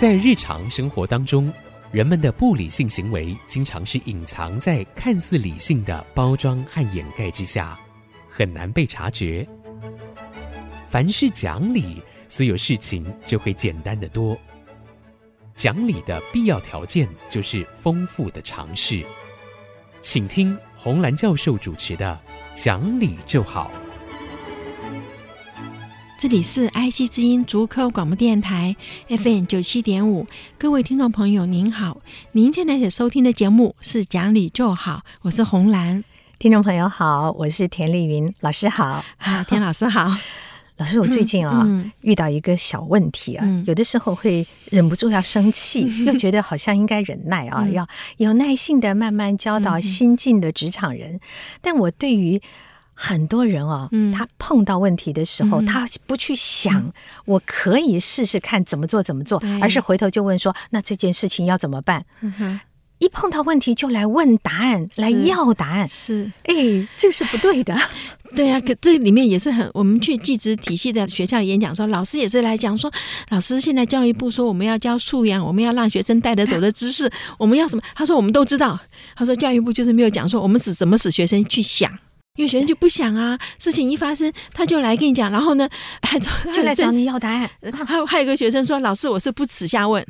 在日常生活当中，人们的不理性行为经常是隐藏在看似理性的包装和掩盖之下，很难被察觉。凡事讲理，所有事情就会简单得多。讲理的必要条件就是丰富的常识。请听洪兰教授主持的《讲理就好》。这里是 IC 之音竹科广播电台 FM 九七点五，各位听众朋友您好，您现在所收听的节目是《讲理就好》，我是红兰。听众朋友好，我是田丽云老师好，啊，田老师好。老师，我最近啊、遇到一个小问题啊、嗯，有的时候会忍不住要生气，嗯、又觉得好像应该忍耐啊，嗯、要有耐性的慢慢教导新进的职场人。嗯、但我对于很多人啊、嗯，他碰到问题的时候，嗯、他不去想、嗯、我可以试试看怎么做怎么做，而是回头就问说：“那这件事情要怎么办？”嗯、一碰到问题就来问答案，来要答案，是哎，这是不对的。对呀、啊，可这里面也是很，我们去技职体系的学校演讲说，老师也是来讲说，老师现在教育部说我们要教素养，我们要让学生带得走的知识，我们要什么？他说我们都知道，他说教育部就是没有讲说我们是怎么使学生去想。因为学生就不想啊，事情一发生他就来跟你讲，然后呢，还就来找你要答案。还有 还有一个学生说，老师我是不耻下问，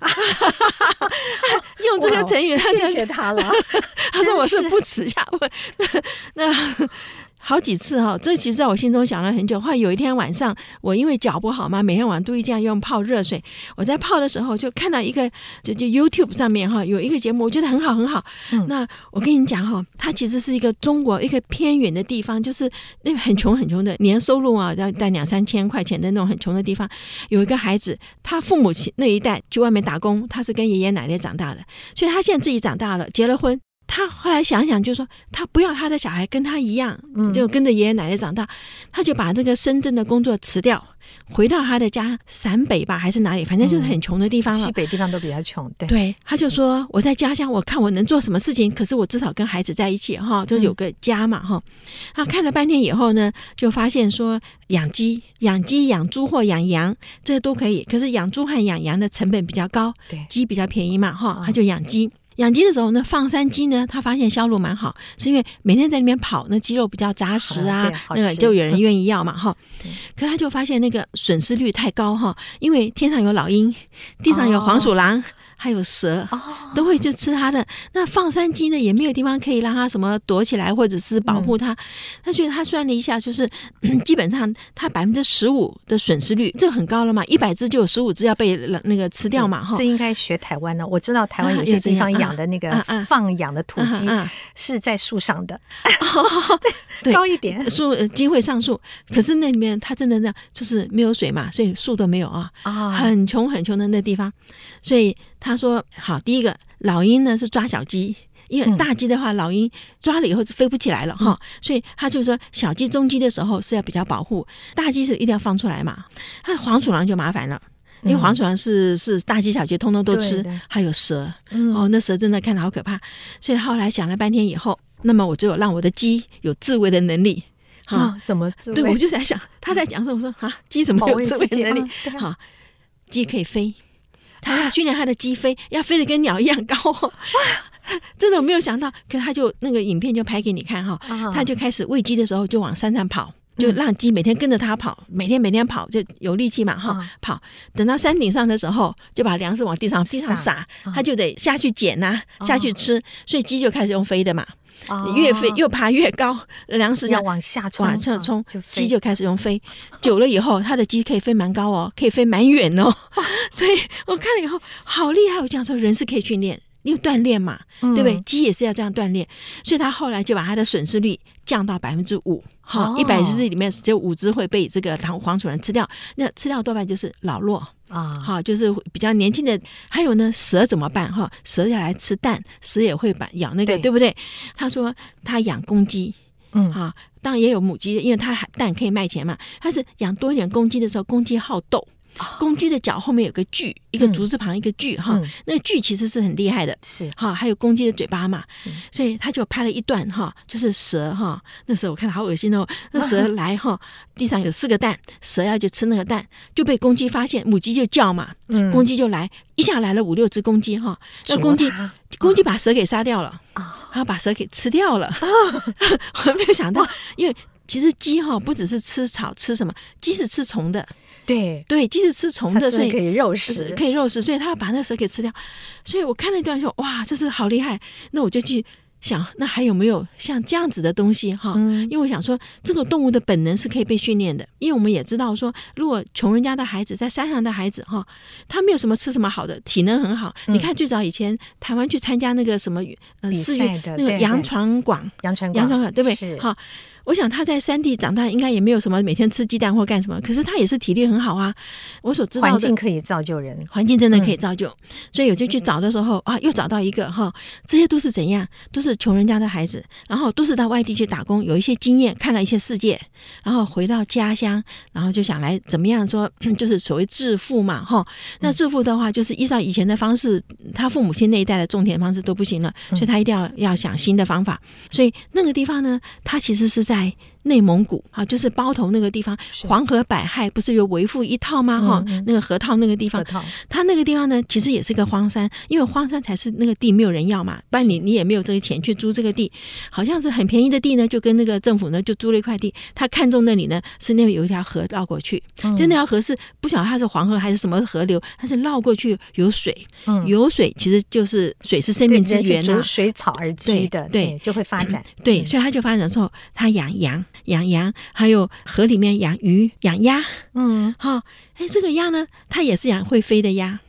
用这个成语，他就谢谢他了。他说我是不耻下问，那。那好几次哈，这其实在我心中想了很久。后来有一天晚上，我因为脚不好嘛，每天晚上都一定要用泡热水。我在泡的时候，就看到一个，就就 YouTube 上面哈有一个节目，我觉得很好很好。嗯、那我跟你讲哈，它其实是一个中国一个偏远的地方，就是那很穷很穷的，年收入啊要带两三千块钱的那种很穷的地方，有一个孩子，他父母亲那一代去外面打工，他是跟爷爷奶奶长大的，所以他现在自己长大了，结了婚。他后来想想，就说他不要他的小孩跟他一样，就跟着爷爷奶奶长大，他就把这个深圳的工作辞掉，回到他的家陕北吧，还是哪里，反正就是很穷的地方了。西北地方都比较穷，对。对，他就说我在家乡，我看我能做什么事情，可是我至少跟孩子在一起哈，就有个家嘛哈。他看了半天以后呢，就发现说养鸡、养鸡、养猪或养羊这都可以，可是养猪和养羊的成本比较高，对，鸡比较便宜嘛哈，他就养鸡。养鸡的时候呢，放山鸡呢，他发现销路蛮好，是因为每天在那边跑，那鸡肉比较扎实啊，那个就有人愿意要嘛，哈。可他就发现那个损失率太高哈，因为天上有老鹰，地上有黄鼠狼。哦还有蛇，都会去吃它的。那放山鸡呢，也没有地方可以让它什么躲起来，或者是保护它。他觉得他算了一下，就是 基本上它百分之十五的损失率，这很高了嘛。一百只就有十五只要被那个吃掉嘛，哈。这应该学台湾呢。我知道台湾有些地方养的那个放养的土鸡是在树上的，对，高一点树机会上树。可是那里面它真的那就是没有水嘛，所以树都没有啊，很穷很穷的那地方，所以。他说：“好，第一个老鹰呢是抓小鸡，因为大鸡的话，老鹰抓了以后就飞不起来了哈、嗯，所以他就说小鸡、中鸡的时候是要比较保护，大鸡是一定要放出来嘛。那黄鼠狼就麻烦了，因为黄鼠狼是是大鸡小鸡通通都吃，还有蛇，哦，那蛇真的看着好可怕。所以后来想了半天以后，那么我就有让我的鸡有自卫的能力，哈、哦，怎么自卫？对，我就在想他在讲什么，我说啊，鸡怎么有自卫能力？好，鸡可以飞。”他要训练他的鸡飞，要飞得跟鸟一样高。哇，真的我没有想到，可他就那个影片就拍给你看哈，他就开始喂鸡的时候就往山上跑，就让鸡每天跟着他跑，每天每天跑就有力气嘛哈，跑。等到山顶上的时候，就把粮食往地上地上撒，他就得下去捡呐，下去吃，所以鸡就开始用飞的嘛。你越飞越爬越高，粮食要往下冲，往下冲，鸡就开始用飞。久了以后，它的鸡可以飞蛮高哦，可以飞蛮远哦。所以我看了以后，好厉害！我讲说，人是可以训练，因为锻炼嘛，对不对？鸡也是要这样锻炼。所以他后来就把它的损失率降到百分之五。好，一百只里面只有五只会被这个黄黄鼠狼吃掉。那吃掉多半就是老弱。啊，好，就是比较年轻的，还有呢，蛇怎么办？哈，蛇要来吃蛋，蛇也会把咬那个，对，对不对？他说他养公鸡，嗯，哈，当然也有母鸡，因为他蛋可以卖钱嘛。他是养多一点公鸡的时候，公鸡好斗，公鸡的脚后面有个锯，一个竹字旁一个锯哈，那个锯其实是很厉害的，是。哈，还有公鸡的嘴巴嘛，所以他就拍了一段哈，就是蛇哈，那时候我看到好恶心哦，那 蛇来哈，地上有四个蛋，蛇要去吃那个蛋，就被公鸡发现，母鸡就叫嘛，公鸡就来，一下来了五六只公鸡哈，那公鸡公鸡把蛇给杀掉了啊，然后把蛇给吃掉了，我没有想到，因为。其实鸡哈不只是吃草吃什么，鸡是吃虫的，对对，即使吃虫的，所以可以肉食，可以肉食，所以他要把那蛇给吃掉。所以我看了一段说，哇，这是好厉害。那我就去想，那还有没有像这样子的东西哈？嗯，因为我想说，这个动物的本能是可以被训练的。因为我们也知道说，如果穷人家的孩子在山上的孩子哈，他没有什么吃什么好的，体能很好。嗯，你看最早以前台湾去参加那个什么呃四月那个杨传广，杨传广，杨传广对不对？好。我想他在山地长大，应该也没有什么每天吃鸡蛋或干什么。可是他也是体力很好啊。我所知道的环境可以造就人，环境真的可以造就。嗯、所以我就去找的时候啊，又找到一个哈，这些都是怎样？都是穷人家的孩子，然后都是到外地去打工，有一些经验，看了一些世界，然后回到家乡，然后就想来怎么样说，就是所谓致富嘛哈。那致富的话，就是依照以前的方式，他父母亲那一代的种田方式都不行了，所以他一定要要想新的方法。所以那个地方呢，他其实是在。在内蒙古啊，就是包头那个地方，黄河百害不是有为富一套吗？哈、嗯，那个河套那个地方，它那个地方呢，其实也是个荒山，因为荒山才是那个地没有人要嘛，不然你你也没有这个钱去租这个地，好像是很便宜的地呢，就跟那个政府呢就租了一块地，他看中那里呢是那边有一条河绕过去，嗯、就那条河是不晓得它是黄河还是什么河流，它是绕过去有水，嗯、有水其实就是水是生命之源呐、啊，水草而居的，对，对。就会发展，嗯、对，所以它就发展之后，它养羊。养羊，还有河里面养鱼、养鸭，嗯，好、哦，哎，这个鸭呢，它也是养会飞的鸭。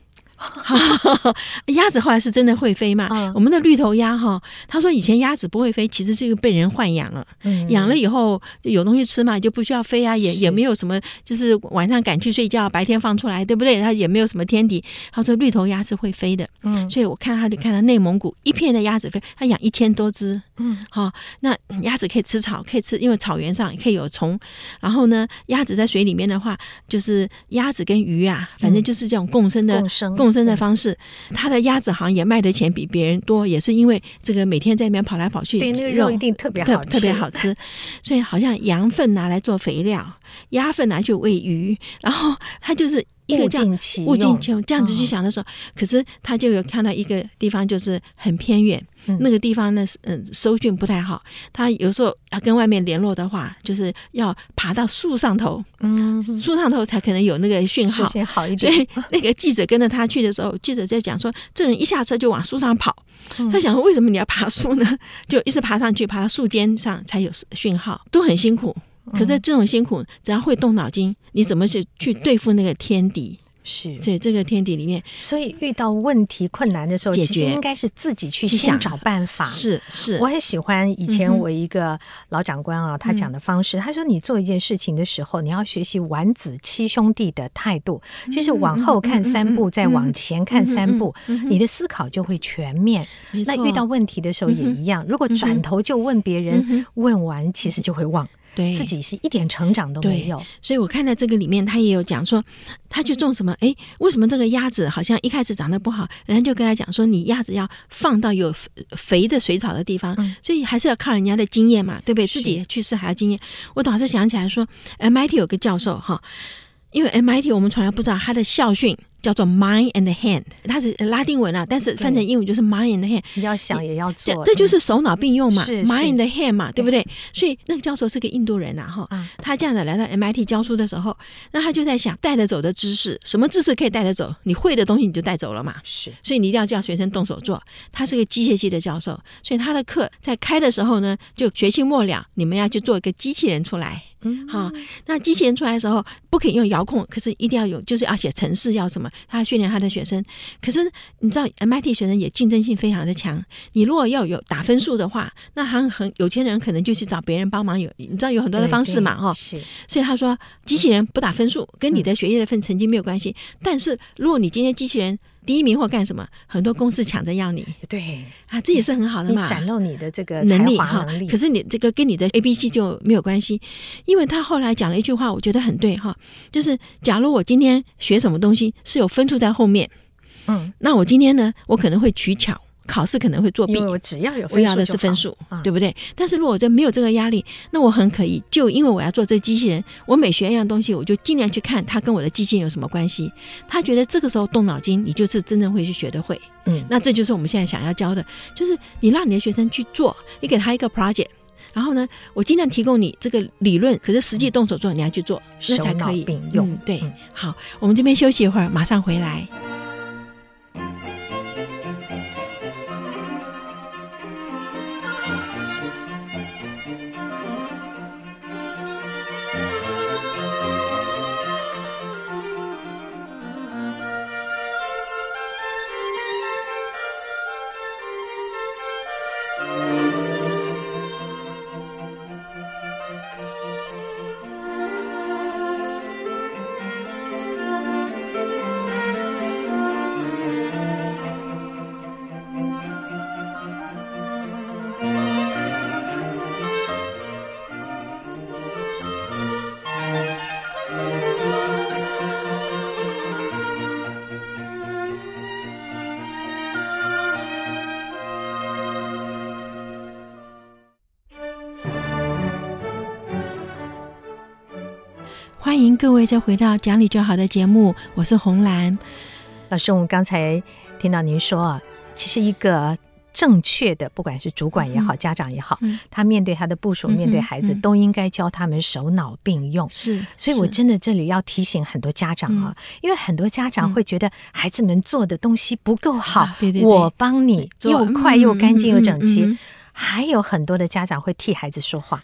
鸭子后来是真的会飞嘛？嗯、我们的绿头鸭哈，他说以前鸭子不会飞，其实是因为被人豢养了。嗯、养了以后就有东西吃嘛，就不需要飞啊，也也没有什么，就是晚上赶去睡觉，白天放出来，对不对？它也没有什么天敌。他说绿头鸭是会飞的，嗯，所以我看他就看到内蒙古一片的鸭子飞，他养一千多只，嗯，好，那鸭子可以吃草，可以吃，因为草原上可以有虫。然后呢，鸭子在水里面的话，就是鸭子跟鱼啊，反正就是这种共生的共生。共生的方式，他的鸭子好像也卖的钱比别人多，也是因为这个每天在那边跑来跑去，对，那个肉一定特别好吃，特别好吃。所以好像羊粪拿来做肥料，鸭粪拿去喂鱼，然后他就是。一个这样物尽其用这样子去想的时候，可是他就有看到一个地方，就是很偏远，那个地方呢，嗯，收讯不太好。他有时候要跟外面联络的话，就是要爬到树上头，嗯，树上头才可能有那个讯号，好一点。所以那个记者跟着他去的时候，记者在讲说，这人一下车就往树上跑。他想说，为什么你要爬树呢？就一直爬上去，爬到树尖上才有讯号，都很辛苦。可是这种辛苦，只要会动脑筋，你怎么去去对付那个天敌？是，在这个天敌里面，所以遇到问题困难的时候，解决。应该是自己去想。找办法。是是，我很喜欢以前我一个老长官啊，他讲的方式。他说，你做一件事情的时候，你要学习丸子七兄弟的态度，就是往后看三步，再往前看三步，你的思考就会全面。那遇到问题的时候也一样，如果转头就问别人，问完其实就会忘。对，自己是一点成长都没有，所以我看到这个里面，他也有讲说，他去种什么？哎，为什么这个鸭子好像一开始长得不好？人家就跟他讲说，你鸭子要放到有肥的水草的地方，嗯、所以还是要靠人家的经验嘛，对不对？自己去试还要经验。我倒是想起来说，MIT 有个教授哈，因为 MIT 我们从来不知道他的校训。叫做 mind and hand，它是拉丁文啊，但是翻成英文就是 mind and hand。你要想也要做，这这就是手脑并用嘛，mind and hand 嘛，对不对？所以那个教授是个印度人呐，哈，他这样的来到 MIT 教书的时候，那他就在想带得走的知识，什么知识可以带得走？你会的东西你就带走了嘛。是，所以你一定要叫学生动手做。他是个机械系的教授，所以他的课在开的时候呢，就学期末了，你们要去做一个机器人出来。嗯，好，那机器人出来的时候不可以用遥控，可是一定要有，就是要写程式，要什么？他训练他的学生。可是你知道，MIT 学生也竞争性非常的强。你如果要有打分数的话，那他很有钱人可能就去找别人帮忙。有你知道有很多的方式嘛？哈，是。所以他说，机器人不打分数，跟你的学业的分成绩没有关系。但是如果你今天机器人第一名或干什么，很多公司抢着要你。对啊，这也是很好的嘛，展露你的这个能力哈。可是你这个跟你的 A B C 就没有关系，因为他后来讲了一句话，我觉得很对哈，就是假如我今天学什么东西是有分数在后面，嗯，那我今天呢，我可能会取巧。考试可能会作弊，我只要有我要的是分数，对不对？但是如果我这没有这个压力，那我很可以就因为我要做这机器人，我每学一样东西，我就尽量去看它跟我的机器人有什么关系。他觉得这个时候动脑筋，你就是真正会去学得会。嗯，那这就是我们现在想要教的，就是你让你的学生去做，你给他一个 project，然后呢，我尽量提供你这个理论，可是实际动手做，你要去做，那才可以并用。嗯、对，好，我们这边休息一会儿，马上回来。各位再回到讲理就好的节目，我是红兰。老师。我们刚才听到您说啊，其实一个正确的，不管是主管也好，嗯、家长也好，嗯、他面对他的部署，嗯、面对孩子，嗯、都应该教他们手脑并用。是，所以我真的这里要提醒很多家长啊，嗯、因为很多家长会觉得孩子们做的东西不够好，啊、对对对，我帮你又快又干净又整齐。还有很多的家长会替孩子说话。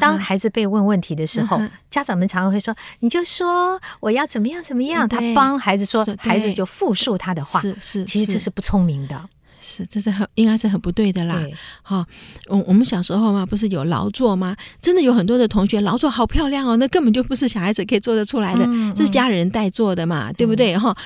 当孩子被问问题的时候，家长们常常会说：“你就说我要怎么样怎么样。”他帮孩子说，孩子就复述他的话。是是，其实这是不聪明的。是，这是很应该是很不对的啦。好，我我们小时候嘛，不是有劳作吗？真的有很多的同学劳作好漂亮哦，那根本就不是小孩子可以做得出来的，这是家人代做的嘛，对不对？哈，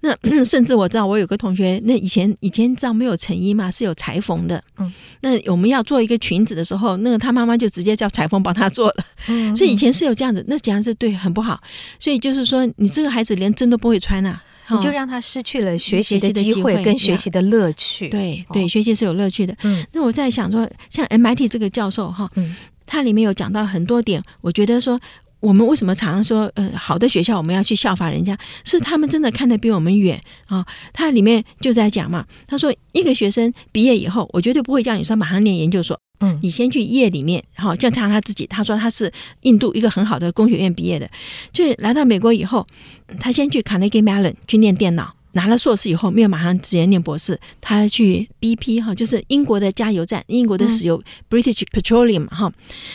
那 甚至我知道，我有个同学，那以前以前知道没有成衣嘛，是有裁缝的。嗯，那我们要做一个裙子的时候，那个他妈妈就直接叫裁缝帮他做了。嗯，所以以前是有这样子，那这样是对很不好。所以就是说，你这个孩子连针都不会穿啊。你就让他失去了学习的机会跟学习的乐趣。对对，学习是有乐趣的。嗯，那我在想说，像 MIT 这个教授哈，嗯，他里面有讲到很多点，我觉得说，我们为什么常常说，呃，好的学校我们要去效法人家，是他们真的看得比我们远啊。他里面就在讲嘛，他说一个学生毕业以后，我绝对不会叫你说马上念研究所。嗯，你先去夜里面，好，就像他自己，他说他是印度一个很好的工学院毕业的，就来到美国以后，他先去 Carnegie Mellon 去念电脑，拿了硕士以后，没有马上直接念博士，他去 BP 哈，就是英国的加油站，英国的石油、嗯、British Petroleum 哈，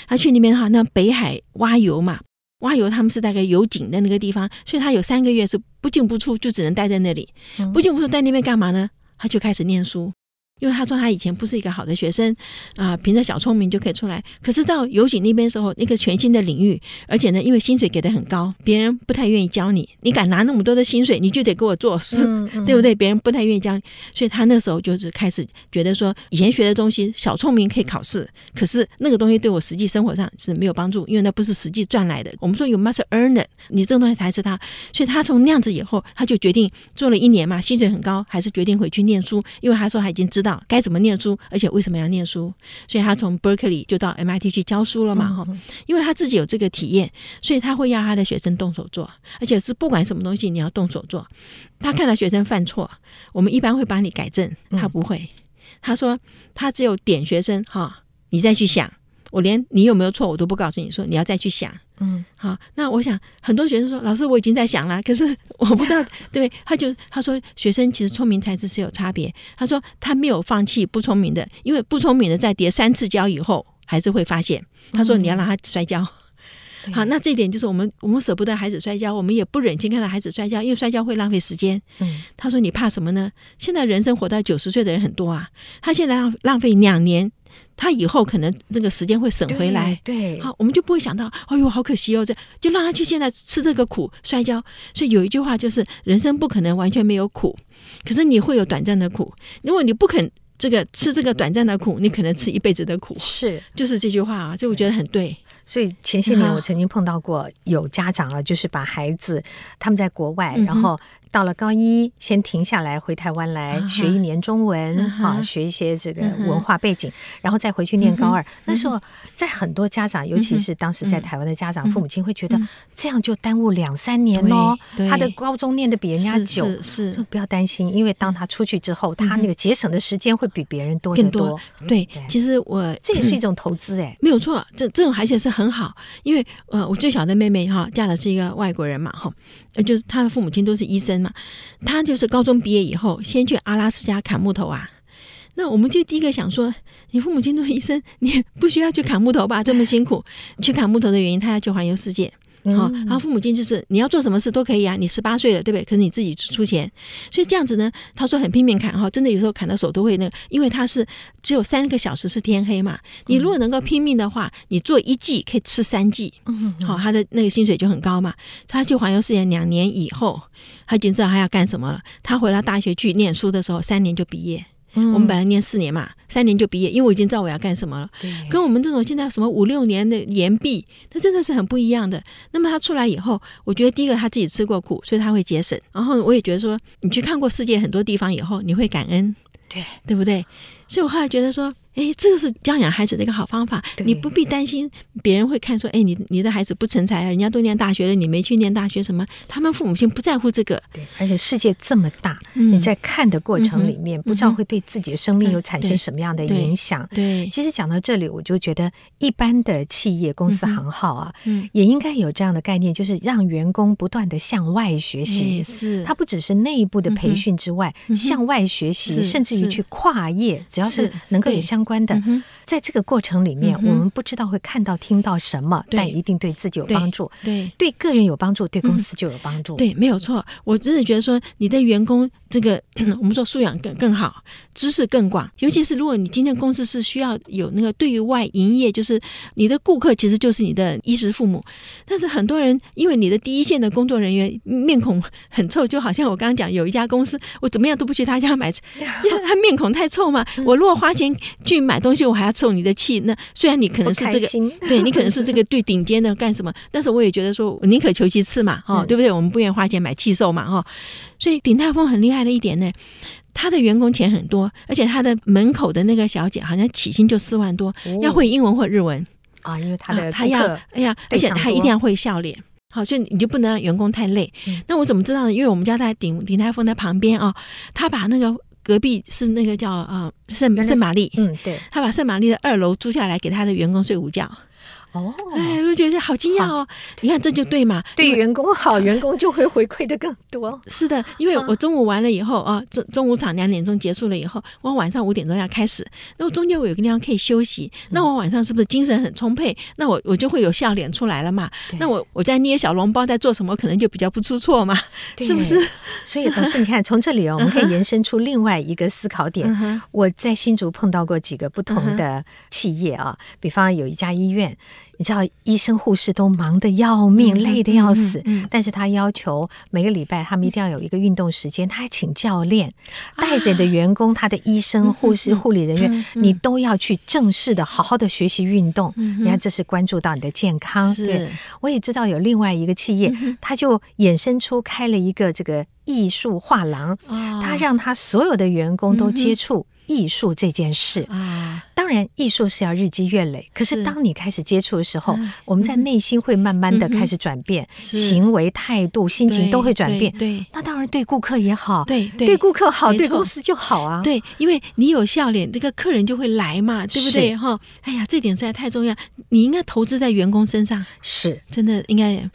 他去那边哈，那北海挖油嘛，挖油他们是大概油井的那个地方，所以他有三个月是不进不出，就只能待在那里，不进不出，在那边干嘛呢？他就开始念书。因为他说他以前不是一个好的学生啊，凭着小聪明就可以出来。可是到油井那边的时候，一个全新的领域，而且呢，因为薪水给的很高，别人不太愿意教你。你敢拿那么多的薪水，你就得给我做事，嗯嗯、对不对？别人不太愿意教你，所以他那时候就是开始觉得说，以前学的东西，小聪明可以考试，可是那个东西对我实际生活上是没有帮助，因为那不是实际赚来的。我们说有 must earn it，你这个东西才是他。所以他从那样子以后，他就决定做了一年嘛，薪水很高，还是决定回去念书，因为他说他已经知道。该怎么念书，而且为什么要念书？所以他从 Berkeley 就到 MIT 去教书了嘛，哈、嗯，因为他自己有这个体验，所以他会要他的学生动手做，而且是不管什么东西你要动手做。他看到学生犯错，我们一般会帮你改正，他不会。他说他只有点学生哈，你再去想，我连你有没有错我都不告诉你说，你要再去想。嗯，好，那我想很多学生说，老师我已经在想了，可是我不知道，对不对？他就他说，学生其实聪明才智是有差别。他说他没有放弃不聪明的，因为不聪明的在跌三次跤以后还是会发现。他说你要让他摔跤，嗯、好，那这一点就是我们我们舍不得孩子摔跤，我们也不忍心看到孩子摔跤，因为摔跤会浪费时间。嗯，他说你怕什么呢？现在人生活到九十岁的人很多啊，他现在浪浪费两年。他以后可能那个时间会省回来，对，对好，我们就不会想到，哎呦，好可惜哦，这就让他去现在吃这个苦摔跤。所以有一句话就是，人生不可能完全没有苦，可是你会有短暂的苦。如果你不肯这个吃这个短暂的苦，你可能吃一辈子的苦。是，就是这句话啊，就我觉得很对。所以前些年我曾经碰到过有家长啊，就是把孩子他们在国外，然后。到了高一，先停下来回台湾来学一年中文，哈、uh. 啊，学一些这个文化背景，uh. 然后再回去念高二。Uh. 那时候，在很多家长，uh. 尤其是当时在台湾的家长，uh. 父母亲会觉得这样就耽误两三年哦。Uh -huh. 他的高中念的比人家久，是，不要担心，因为当他出去之后，uh. 他那个节省的时间会比别人多更多。多对，对，其实我这也是一种投资，哎，没有错，这这种孩子是很好，因为呃，我最小的妹妹哈，嫁的是一个外国人嘛，哈。就是她的父母亲都是医生嘛，她就是高中毕业以后先去阿拉斯加砍木头啊。那我们就第一个想说，你父母亲都是医生，你不需要去砍木头吧？这么辛苦 去砍木头的原因，他要去环游世界。好，然后父母亲就是你要做什么事都可以啊，你十八岁了，对不对？可是你自己出钱，所以这样子呢，他说很拼命砍哈，真的有时候砍到手都会那个，因为他是只有三个小时是天黑嘛。你如果能够拼命的话，你做一季可以吃三季，嗯好，他的那个薪水就很高嘛。他去环游世界两年以后，他已经知道他要干什么了。他回到大学去念书的时候，三年就毕业。嗯、我们本来念四年嘛，三年就毕业，因为我已经知道我要干什么了。对，跟我们这种现在什么五六年的延毕，那真的是很不一样的。那么他出来以后，我觉得第一个他自己吃过苦，所以他会节省。然后我也觉得说，你去看过世界很多地方以后，你会感恩，对，对不对？所以我后来觉得说。哎，这个是教养孩子的一个好方法。你不必担心别人会看说，哎，你你的孩子不成才啊，人家都念大学了，你没去念大学什么？他们父母亲不在乎这个。对，而且世界这么大，嗯、你在看的过程里面、嗯，不知道会对自己的生命有产生什么样的影响。对，其实讲到这里，我就觉得一般的企业公司行号啊，嗯，也应该有这样的概念，就是让员工不断的向外学习。是，他不只是内部的培训之外，嗯、向外学习，甚至于去跨业，只要是能够有相。关的，在这个过程里面，我们不知道会看到、听到什么，但一定对自己有帮助。对，对个人有帮助，对公司就有帮助。对，没有错。我真的觉得说，你的员工这个 我们说素养更更好，知识更广。尤其是如果你今天公司是需要有那个对外营业，就是你的顾客其实就是你的衣食父母。但是很多人因为你的第一线的工作人员面孔很臭，就好像我刚刚讲有一家公司，我怎么样都不去他家买，因 为他面孔太臭嘛。我如果花钱去。买东西我还要臭你的气，那虽然你可能是这个，对你可能是这个最顶尖的干什么，但是我也觉得说宁可求其次嘛，哈、嗯，对不对？我们不愿意花钱买气受嘛，哈。所以鼎泰丰很厉害的一点呢，他的员工钱很多，而且他的门口的那个小姐好像起薪就四万多，哦，要会英文或日文啊，因为他的他要哎呀，而且他一定要会笑脸，好，所以你就不能让员工太累。嗯、那我怎么知道呢？因为我们家在鼎鼎泰丰的旁边啊，他把那个。隔壁是那个叫啊圣圣玛丽，嗯，对，他把圣玛丽的二楼租下来给他的员工睡午觉。哦，哎，我觉得好惊讶哦！你看这就对嘛，对员工好，员工就会回馈的更多。是的，因为我中午完了以后啊，中中午场两点钟结束了以后，我晚上五点钟要开始，那我中间我有个地方可以休息，那我晚上是不是精神很充沛？那我我就会有笑脸出来了嘛？那我我在捏小笼包，在做什么，可能就比较不出错嘛？是不是？所以老师，你看从这里哦，我们可以 延伸出另外一个思考点。我在新竹碰到过几个不同的企业啊，比方有一家医院。你知道医生护士都忙得要命，嗯、累得要死，嗯嗯，但是他要求每个礼拜他们一定要有一个运动时间，他还请教练带着的员工，他的医生、护士、护理人员，你都要去正式的、好好的学习运动。嗯、你看，这是关注到你的健康。是，我也知道有另外一个企业，嗯、他就衍生出开了一个这个艺术画廊，哦，他让他所有的员工都接触。艺术这件事啊，当然艺术是要日积月累。可是当你开始接触的时候，嗯、我们在内心会慢慢的开始转变，嗯、行为态度、心情都会转变。对，对那当然对顾客也好，对对，对顾客好，对公司就好啊。对，因为你有笑脸，这个客人就会来嘛，对不对？哈，哎呀，这点实在太重要。你应该投资在员工身上，是真的应该。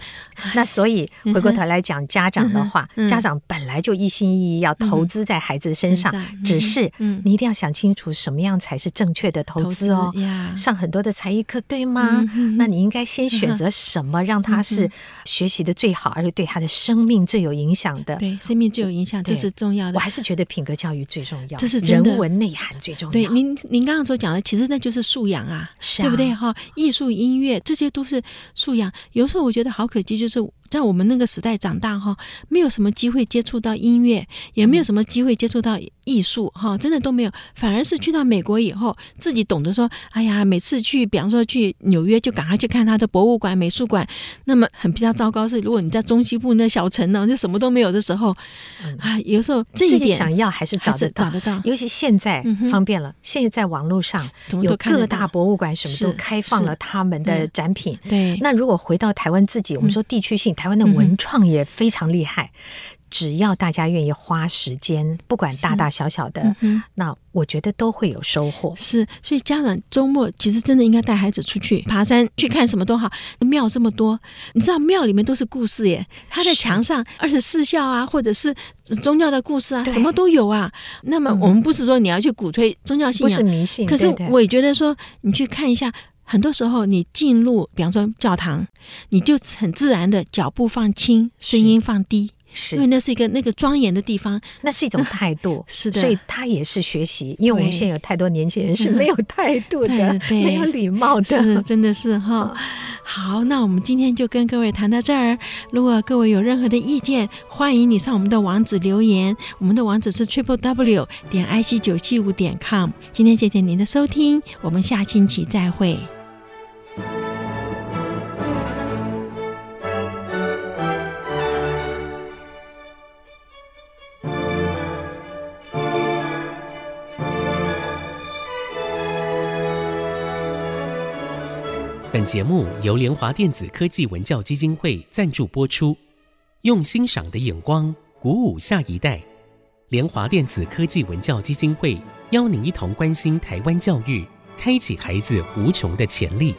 那所以回过头来讲家长的话，嗯、家长本来就一心一意要投资在孩子身上，嗯、只是你。定要想清楚什么样才是正确的投资哦。资上很多的才艺课，对吗？嗯、那你应该先选择什么，让他是学习的最好，嗯、而且对他的生命最有影响的。对，生命最有影响，这是重要的。我还是觉得品格教育最重要，这是人文内涵最重要。对，您您刚刚所讲的，其实那就是素养啊，是啊，对不对？哈，艺术、音乐这些都是素养。有时候我觉得好可惜，就是。在我们那个时代长大哈，没有什么机会接触到音乐，也没有什么机会接触到艺术哈，真的都没有。反而是去到美国以后，自己懂得说，哎呀，每次去，比方说去纽约，就赶快去看他的博物馆、美术馆。那么很比较糟糕是，如果你在中西部那小城呢，就什么都没有的时候，啊，有时候这一点想要还是找得到，找得到。尤其现在方便了，现在在网络上有各大博物馆什么都开放了他们的展品。对，那如果回到台湾自己，我们说地区性。台湾的文创也非常厉害，嗯、只要大家愿意花时间，不管大大小小的，嗯、那我觉得都会有收获。是，所以家长周末其实真的应该带孩子出去爬山，去看什么都好。庙这么多，你知道庙里面都是故事耶，他在墙上二十四孝啊，或者是宗教的故事啊，什么都有啊。那么我们不是说你要去鼓吹宗教信仰，不是迷信，可是我也觉得说你去看一下。很多时候，你进入，比方说教堂，你就很自然的脚步放轻，声音放低，是，因为那是一个那个庄严的地方，那是一种态度，是的，所以他也是学习。因为我们现在有太多年轻人是没有态度的，对没有礼貌的，是真的是哈。好，那我们今天就跟各位谈到这儿。如果各位有任何的意见，欢迎你上我们的网址留言。我们的网址是 triple w 点 i c 九七五点 com。今天谢谢您的收听，我们下星期再会。本节目由联华电子科技文教基金会赞助播出，用欣赏的眼光鼓舞下一代。联华电子科技文教基金会邀您一同关心台湾教育，开启孩子无穷的潜力。